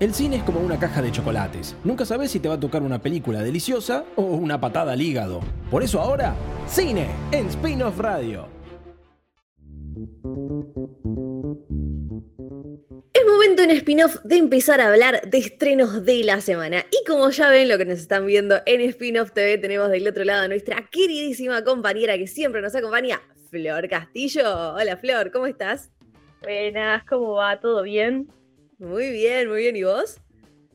El cine es como una caja de chocolates. Nunca sabes si te va a tocar una película deliciosa o una patada al hígado. Por eso ahora, cine en Spin-off Radio. Es momento en spin-off de empezar a hablar de estrenos de la semana. Y como ya ven lo que nos están viendo en Spin-off TV, tenemos del otro lado a nuestra queridísima compañera que siempre nos acompaña, Flor Castillo. Hola Flor, ¿cómo estás? Buenas, ¿cómo va? ¿Todo bien? Muy bien, muy bien. ¿Y vos?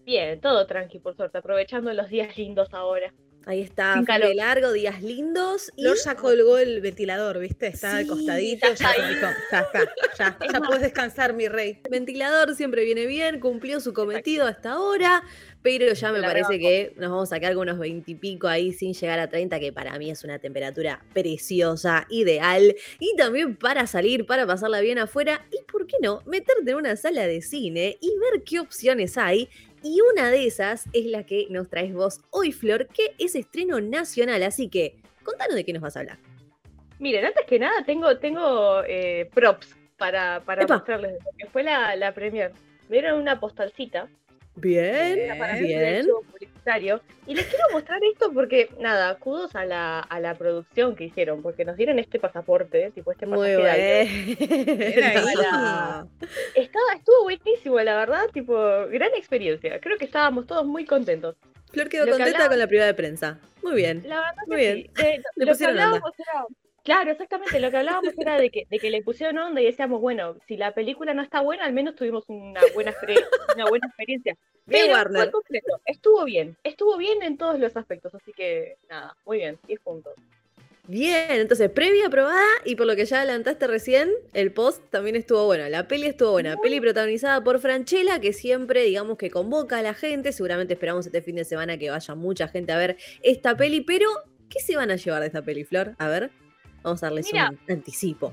Bien, todo tranqui, por suerte, aprovechando los días lindos ahora. Ahí está, de largo, días lindos. Y ya colgó el ventilador, ¿viste? Está al costadito, ya, ya, está, ya, ya puedes descansar, mi rey. Ventilador siempre viene bien, cumplió su cometido hasta ahora, pero ya me parece que nos vamos a quedar con unos veintipico ahí sin llegar a 30, que para mí es una temperatura preciosa, ideal. Y también para salir, para pasarla bien afuera y, ¿por qué no?, meterte en una sala de cine y ver qué opciones hay y una de esas es la que nos traes vos hoy, Flor, que es estreno nacional. Así que, contanos de qué nos vas a hablar. Miren, antes que nada, tengo, tengo eh, props para, para mostrarles. Que fue la, la premier. Me dieron una postalcita Bien, bien. Y les quiero mostrar esto porque, nada, kudos a la, a la producción que hicieron, porque nos dieron este pasaporte, tipo este pasaje Estaba, estuvo buenísimo, la verdad, tipo, gran experiencia. Creo que estábamos todos muy contentos. Flor quedó contenta con la privada de prensa. Muy bien. La verdad muy bien. lo que hablábamos era Claro, exactamente. Lo que hablábamos era de que, de que le pusieron onda y decíamos, bueno, si la película no está buena, al menos tuvimos una buena, una buena experiencia. Pero completo. Estuvo bien. Estuvo bien en todos los aspectos. Así que, nada, muy bien. 10 puntos. Bien, entonces previa aprobada y por lo que ya adelantaste recién, el post también estuvo bueno. La peli estuvo buena. Peli protagonizada por Franchella, que siempre, digamos, que convoca a la gente. Seguramente esperamos este fin de semana que vaya mucha gente a ver esta peli. Pero, ¿qué se van a llevar de esta peli, Flor? A ver. Vamos a darles un anticipo.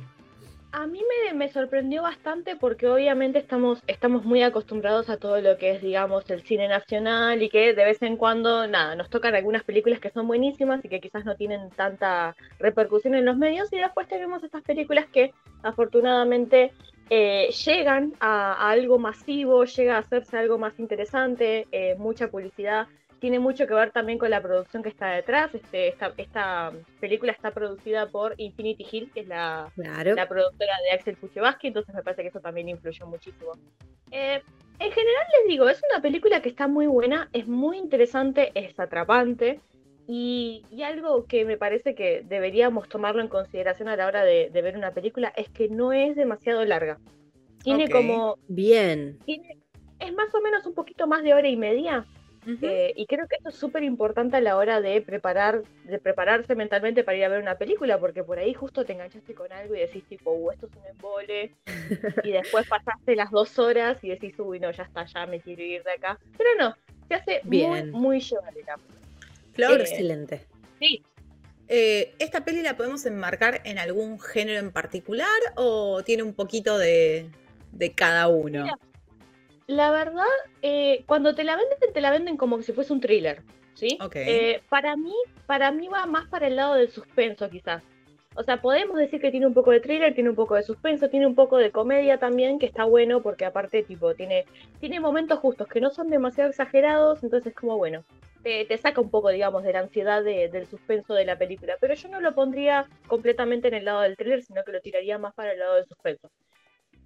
A mí me, sorprendió bastante porque obviamente estamos, estamos muy acostumbrados a todo lo que es, digamos, el cine nacional y que de vez en cuando, nada, nos tocan algunas películas que son buenísimas y que quizás no tienen tanta repercusión en los medios y después tenemos estas películas que afortunadamente eh, llegan a, algo masivo, llega a hacerse algo más interesante, eh, mucha publicidad tiene mucho que ver también con la producción que está detrás. Este, esta, esta película está producida por Infinity Hill, que es la, la productora de Axel Kuchevaski, entonces me parece que eso también influyó muchísimo. Eh, en general les digo, es una película que está muy buena, es muy interesante, es atrapante. Y, algo que me parece que deberíamos tomarlo en consideración a la hora de, ver una película es que no es demasiado larga. Tiene como. Bien. es más o menos un poquito más de hora y media. Eh, y creo que esto es súper importante a la hora de preparar, de prepararse mentalmente para ir a ver una película, porque por ahí justo te enganchaste con algo y decís tipo, uh, esto es un embole, y después pasaste las dos horas y decís, uy, no, ya está, ya me quiero ir de acá. Pero no, se hace Bien. muy, muy llevadera. Flor, eh, excelente. Sí. Eh, ¿Esta peli la podemos enmarcar en algún género en particular o tiene un poquito de, cada uno? La verdad, eh, cuando te la venden, te la venden como si fuese un thriller, ¿sí? Eh, para mí, para mí va más para el lado del suspenso, quizás. O sea, podemos decir que tiene un poco de thriller, tiene un poco de suspenso, tiene un poco de comedia también, que está bueno porque aparte, tipo, tiene, tiene momentos justos que no son demasiado exagerados, entonces como bueno, te, saca un poco, digamos, de la ansiedad del suspenso de la película. Pero yo no lo pondría completamente en el lado del thriller, sino que lo tiraría más para el lado del suspenso.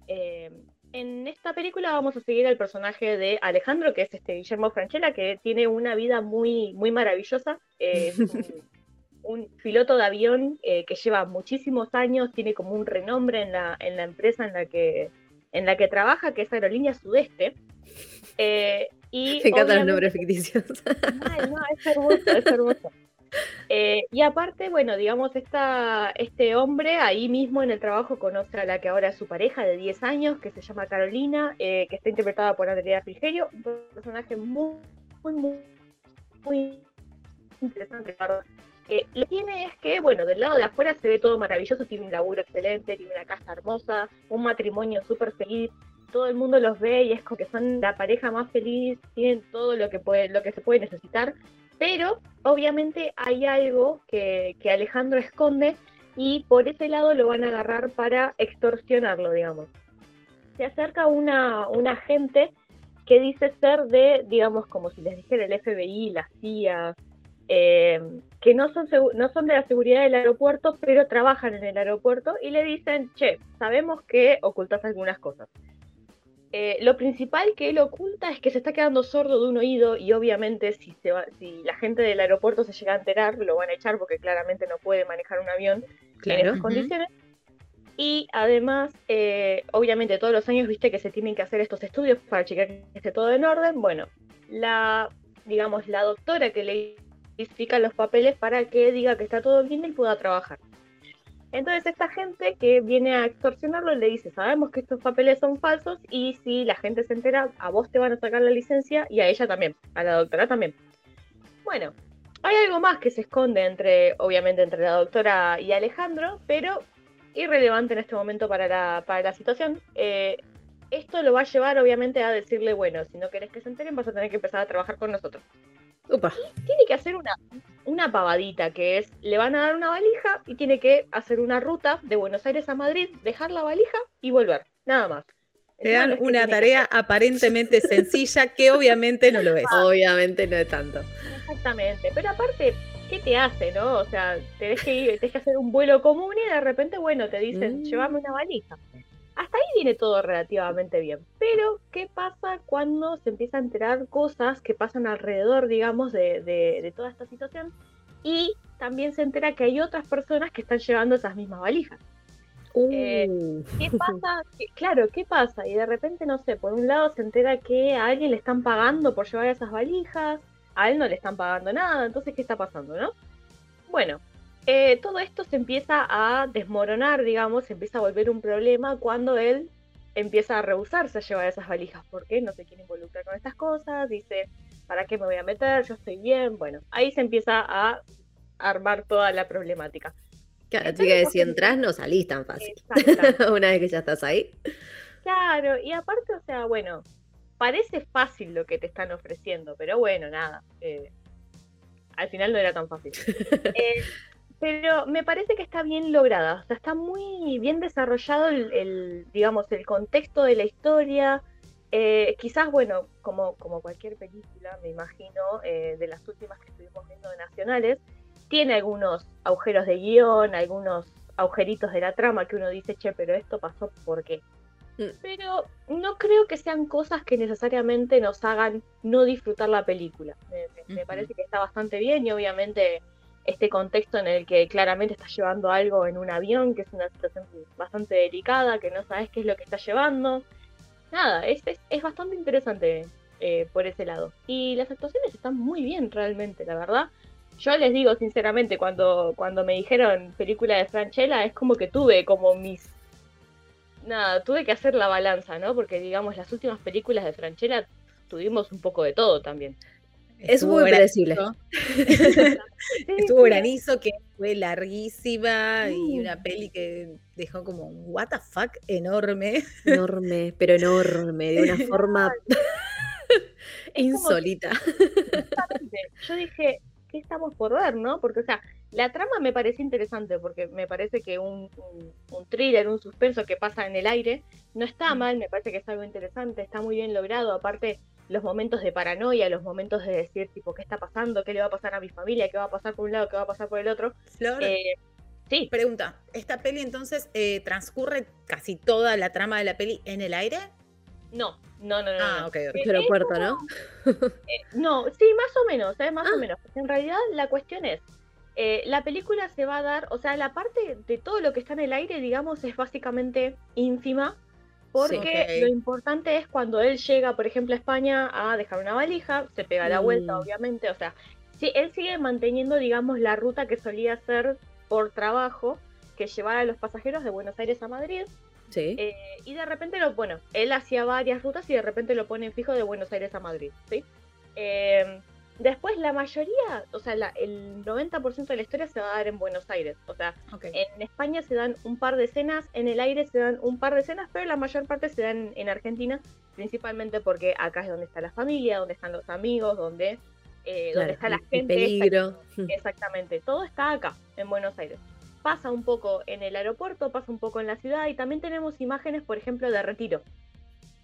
Eh, en esta película vamos a seguir al personaje de Alejandro, que es este Guillermo Franchella, que tiene una vida muy, muy maravillosa. Es un, piloto de avión eh, que lleva muchísimos años, tiene como un renombre en la, en la empresa en la que, en la que trabaja, que es Aerolínea Sudeste. Eh, y Me encantan los nombres ficticios. no, es hermoso, es hermoso. Eh, y aparte, bueno, digamos, esta, este hombre ahí mismo en el trabajo conoce a la que ahora es su pareja de 10 años, que se llama Carolina, eh, que está interpretada por Andrea Frigerio, un personaje muy, muy, muy, muy interesante. Eh, lo que tiene es que, bueno, del lado de afuera se ve todo maravilloso, tiene un laburo excelente, tiene una casa hermosa, un matrimonio súper feliz, todo el mundo los ve y es como que son la pareja más feliz, tienen todo lo que, puede, lo que se puede necesitar, pero obviamente hay algo que, Alejandro esconde y por ese lado lo van a agarrar para extorsionarlo, digamos. Se acerca una, un agente que dice ser de, digamos, como si les dijera el FBI, la CIA, eh, que no son, no son de la seguridad del aeropuerto, pero trabajan en el aeropuerto y le dicen, che, sabemos que ocultas algunas cosas. Eh, lo principal que él oculta es que se está quedando sordo de un oído y obviamente si, se va, si la gente del aeropuerto se llega a enterar lo van a echar porque claramente no puede manejar un avión en esas condiciones. Y además, eh, obviamente todos los años viste que se tienen que hacer estos estudios para checar que esté todo en orden. Bueno, la, digamos, la doctora que le explica los papeles para que diga que está todo bien y pueda trabajar. Entonces esta gente que viene a extorsionarlo le dice, sabemos que estos papeles son falsos y si la gente se entera, a vos te van a sacar la licencia y a ella también, a la doctora también. Bueno, hay algo más que se esconde entre, obviamente, entre la doctora y Alejandro, pero irrelevante en este momento para la, para la situación. Eh, esto lo va a llevar, obviamente, a decirle, bueno, si no querés que se enteren, vas a tener que empezar a trabajar con nosotros. Tiene que hacer una, una pavadita, que es, le van a dar una valija y tiene que hacer una ruta de Buenos Aires a Madrid, dejar la valija y volver. Nada más. Te dan una tarea aparentemente sencilla que obviamente no lo es. Obviamente no es tanto. Exactamente. Pero aparte, ¿qué te hace, no? O sea, tenés que ir, tenés que hacer un vuelo común y de repente, bueno, te dicen, mm. llévame una valija. Hasta ahí viene todo relativamente bien. Pero, ¿qué pasa cuando se empieza a enterar cosas que pasan alrededor, digamos, de, toda esta situación? Y también se entera que hay otras personas que están llevando esas mismas valijas. Eh, uh. ¿Qué pasa? claro, ¿qué pasa? Y de repente, no sé, por un lado se entera que a alguien le están pagando por llevar esas valijas, a él no le están pagando nada, entonces, ¿qué está pasando, no? Bueno, eh, todo esto se empieza a desmoronar, digamos, se empieza a volver un problema cuando él empieza a rehusarse a llevar esas valijas, porque no se quiere involucrar con estas cosas, dice, ¿para qué me voy a meter? Yo estoy bien. Bueno, ahí se empieza a armar toda la problemática. Claro, así que si entras no salís tan fácil. Una vez que ya estás ahí. Claro, y aparte, o sea, bueno, parece fácil lo que te están ofreciendo, pero bueno, nada. Eh, al final no era tan fácil. eh, pero me parece que está bien lograda, o sea, está muy bien desarrollado el, digamos, el contexto de la historia. Eh, quizás, bueno, como, como cualquier película, me imagino, eh, de las últimas que estuvimos viendo de nacionales, tiene algunos agujeros de guion, algunos agujeritos de la trama que uno dice, che, pero esto pasó por qué. Mm. Pero no creo que sean cosas que necesariamente nos hagan no disfrutar la película. me parece que está bastante bien y obviamente este contexto en el que claramente estás llevando algo en un avión, que es una situación bastante delicada, que no sabes qué es lo que estás llevando. Nada, es, es, bastante interesante eh, por ese lado. Y las actuaciones están muy bien realmente, la verdad. Yo les digo sinceramente, cuando, cuando me dijeron película de Franchella, es como que tuve como mis... Nada, tuve que hacer la balanza, ¿no? Porque digamos, las últimas películas de Franchella tuvimos un poco de todo también. Es muy predecible. Estuvo granizo, que fue larguísima y una mm. peli que dejó como un what the fuck enorme. Enorme, pero enorme, de una forma insólita. Yo dije, ¿qué estamos por ver, no? Porque, o sea, la trama me parece interesante porque me parece que un, un, thriller, un suspenso que pasa en el aire, no está mm. mal, me parece que es algo interesante, está muy bien logrado. Aparte, los momentos de paranoia, los momentos de decir, tipo, ¿qué está pasando? ¿Qué le va a pasar a mi familia? ¿Qué va a pasar por un lado? ¿Qué va a pasar por el otro? Flor. Eh, sí. Pregunta, ¿esta peli entonces eh, transcurre casi toda la trama de la peli en el aire? No, no, no, no. Ah, ok, Aeropuerto, ¿no? Eh, no, sí, más o menos, ¿eh? más o ah. menos. En realidad la cuestión es, la película se va a dar, o sea, la parte de todo lo que está en el aire, digamos, es básicamente ínfima porque lo importante es cuando él llega, por ejemplo, a España a dejar una valija, se pega la vuelta, mm. obviamente, o sea, si él sigue manteniendo, digamos, la ruta que solía hacer por trabajo, que llevara a los pasajeros de Buenos Aires a Madrid. Sí. Eh, y de repente lo, bueno, él hacía varias rutas y de repente lo pone en fijo de Buenos Aires a Madrid, ¿sí? Eh, Después la mayoría, o sea, el 90% de la historia se va a dar en Buenos Aires. O sea, en España se dan un par de escenas, en el aire se dan un par de escenas, pero la mayor parte se dan en Argentina, principalmente porque acá es donde está la familia, donde están los amigos, donde, eh, donde está la gente. peligro. Exactamente, todo está acá, en Buenos Aires. Pasa un poco en el aeropuerto, pasa un poco en la ciudad y también tenemos imágenes, por ejemplo, de retiro.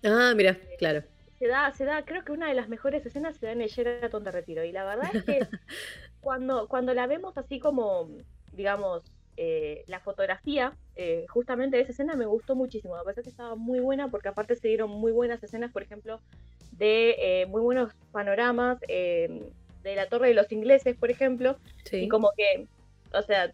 Ah, mira, claro se da, se da, creo que una de las mejores escenas se da en el Sheraton de Retiro. Y la verdad es que cuando, cuando la vemos así como, digamos, eh, la fotografía, eh, justamente de esa escena me gustó muchísimo. Me parece que estaba muy buena porque aparte se dieron muy buenas escenas, por ejemplo, de eh, muy buenos panoramas de la Torre de los Ingleses, por ejemplo. Y como que, o sea,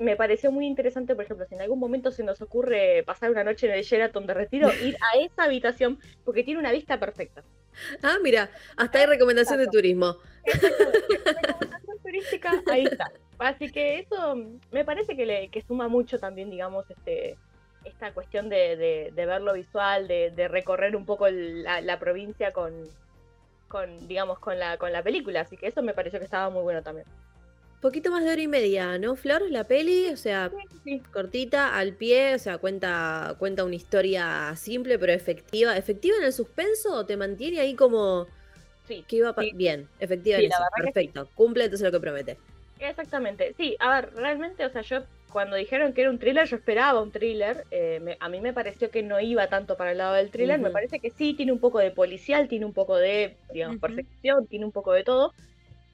me pareció muy interesante, por ejemplo, si en algún momento se nos ocurre pasar una noche en el Sheraton de Retiro, ir a esa habitación porque tiene una vista perfecta. Ah, mira, hasta hay recomendación de turismo. recomendación turística, ahí está. Así que eso me parece que, le, que suma mucho también, digamos, este, esta cuestión de, de, de ver lo visual, de, de recorrer un poco la, la, provincia con, con, digamos, con la, con la película. Así que eso me pareció que estaba muy bueno también. Poquito más de hora y media, ¿no, Flor? La peli, o sea, cortita, al pie, o sea, cuenta, cuenta una historia simple pero efectiva. ¿Efectiva en el suspenso o te mantiene ahí como sí, que iba bien? Efectiva en eso, perfecto. Cumple entonces lo que promete. Exactamente, sí, a ver, realmente, o sea, yo cuando dijeron que era un thriller, yo esperaba un thriller, eh, a mí me pareció que no iba tanto para el lado del thriller, me parece que sí, tiene un poco de policial, tiene un poco de, digamos, persecución, tiene un poco de todo,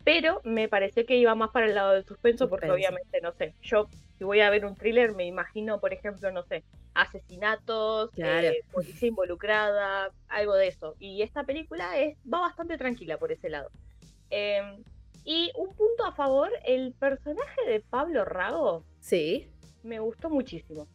pero me pareció que iba más para el lado del suspenso, porque obviamente, no sé, yo si voy a ver un thriller me imagino, por ejemplo, no sé, asesinatos, eh, policía involucrada, algo de eso, y esta película es, va bastante tranquila por ese lado. Eh, y un punto a favor, el personaje de Pablo Rago. Sí. Me gustó muchísimo.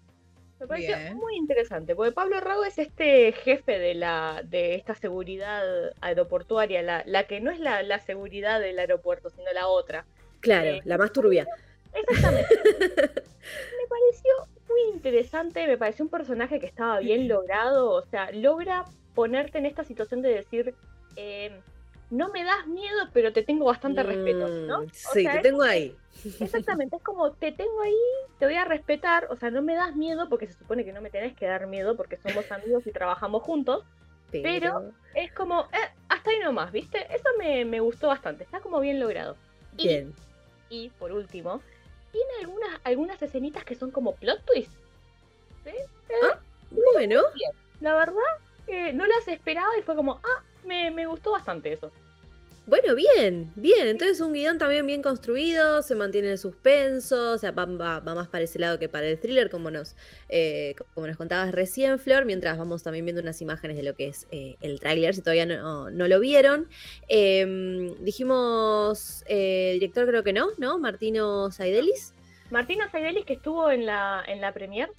Me pareció muy interesante, porque Pablo Rago es este jefe de la de esta seguridad aeroportuaria, la, la que no es la, la, seguridad del aeropuerto, sino la otra. Claro, eh, la más turbia. Exactamente. me pareció muy interesante, me pareció un personaje que estaba bien logrado, o sea, logra ponerte en esta situación de decir, eh, no me das miedo, pero te tengo bastante respeto, ¿no? Mm, sí, te tengo ahí. Exactamente, es como te tengo ahí, te voy a respetar, o sea, no me das miedo porque se supone que no me tenés que dar miedo porque somos amigos y trabajamos juntos, pero, es como, eh, hasta ahí nomás, ¿viste? Eso me, gustó bastante, está como bien logrado. Bien. Y, por último, tiene algunas, algunas escenitas que son como plot twists. ¿sí? Ah, bueno. La verdad, que no las esperaba y fue como, ah, me, me gustó bastante eso. Bueno, bien, bien. Entonces un guion también bien construido, se mantiene el suspenso, o sea, va, más para ese lado que para el thriller, como nos, eh, como nos contabas recién, Flor, mientras vamos también viendo unas imágenes de lo que es eh, el tráiler, si todavía no, lo vieron. Em, dijimos, eh, director creo que no, ¿no? Martino Saidelis. Martino Saidelis que estuvo en la, en la premier,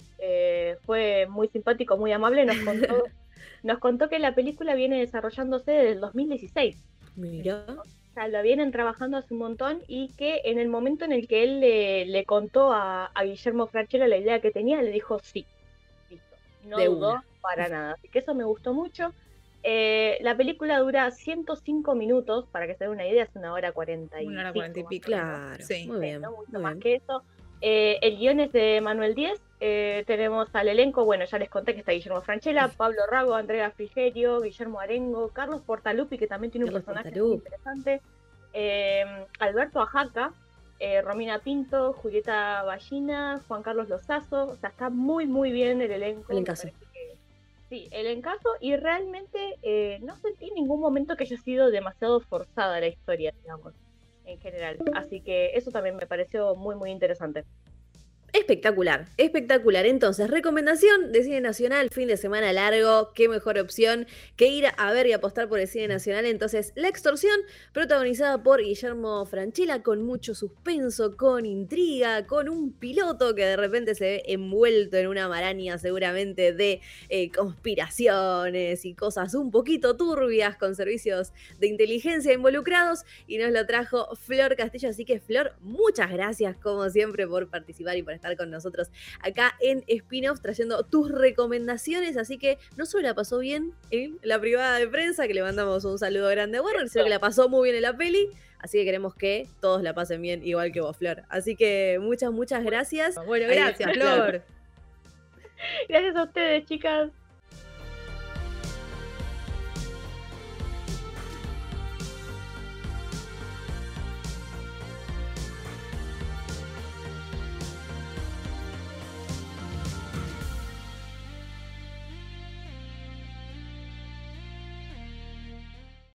fue muy simpático, muy amable, nos contó, nos contó que la película viene desarrollándose desde el 2016 Mira. O sea, lo vienen trabajando hace un montón y que en el momento en el que él le, contó a, Guillermo Franchella la idea que tenía, le dijo sí. Listo. No dudó para nada. Así que eso me gustó mucho. Eh, la película dura 105 minutos, para que se den una idea, es una hora 40 y Una hora 40 y pico. Claro, sí. muy bien. No mucho más que eso. Eh, el guion es de Manuel Díez. Eh, tenemos al elenco, bueno, ya les conté que está Guillermo Franchella, Pablo Rago, Andrea Frigerio, Guillermo Arengo, Carlos Portalupi, que también tiene un personaje muy interesante, eh, Alberto Ajaca, Romina Pinto, Julieta Ballina, Juan Carlos Lozazo, o sea, está muy, muy bien el elenco. El encaso. sí, el encaso, y realmente no sentí en ningún momento que haya sido demasiado forzada la historia, digamos en general. Así que eso también me pareció muy, muy interesante. Espectacular, espectacular. Entonces, recomendación de cine nacional, fin de semana largo, qué mejor opción que ir a ver y apostar por el cine nacional. Entonces, La Extorsión, protagonizada por Guillermo Franchella, con mucho suspenso, con intriga, con un piloto que de repente se ve envuelto en una maraña seguramente de eh, conspiraciones y cosas un poquito turbias con servicios de inteligencia involucrados. Y nos lo trajo Flor Castillo. Así que, Flor, muchas gracias como siempre por participar y por estar estar con nosotros acá en Spin-Off trayendo tus recomendaciones. Así que no solo la pasó bien en la privada de prensa, que le mandamos un saludo grande a Warner, sino que la pasó muy bien en la peli. Así que queremos que todos la pasen bien, igual que vos, Flor. Así que muchas, muchas gracias. Bueno, gracias, Flor. Gracias a ustedes, chicas.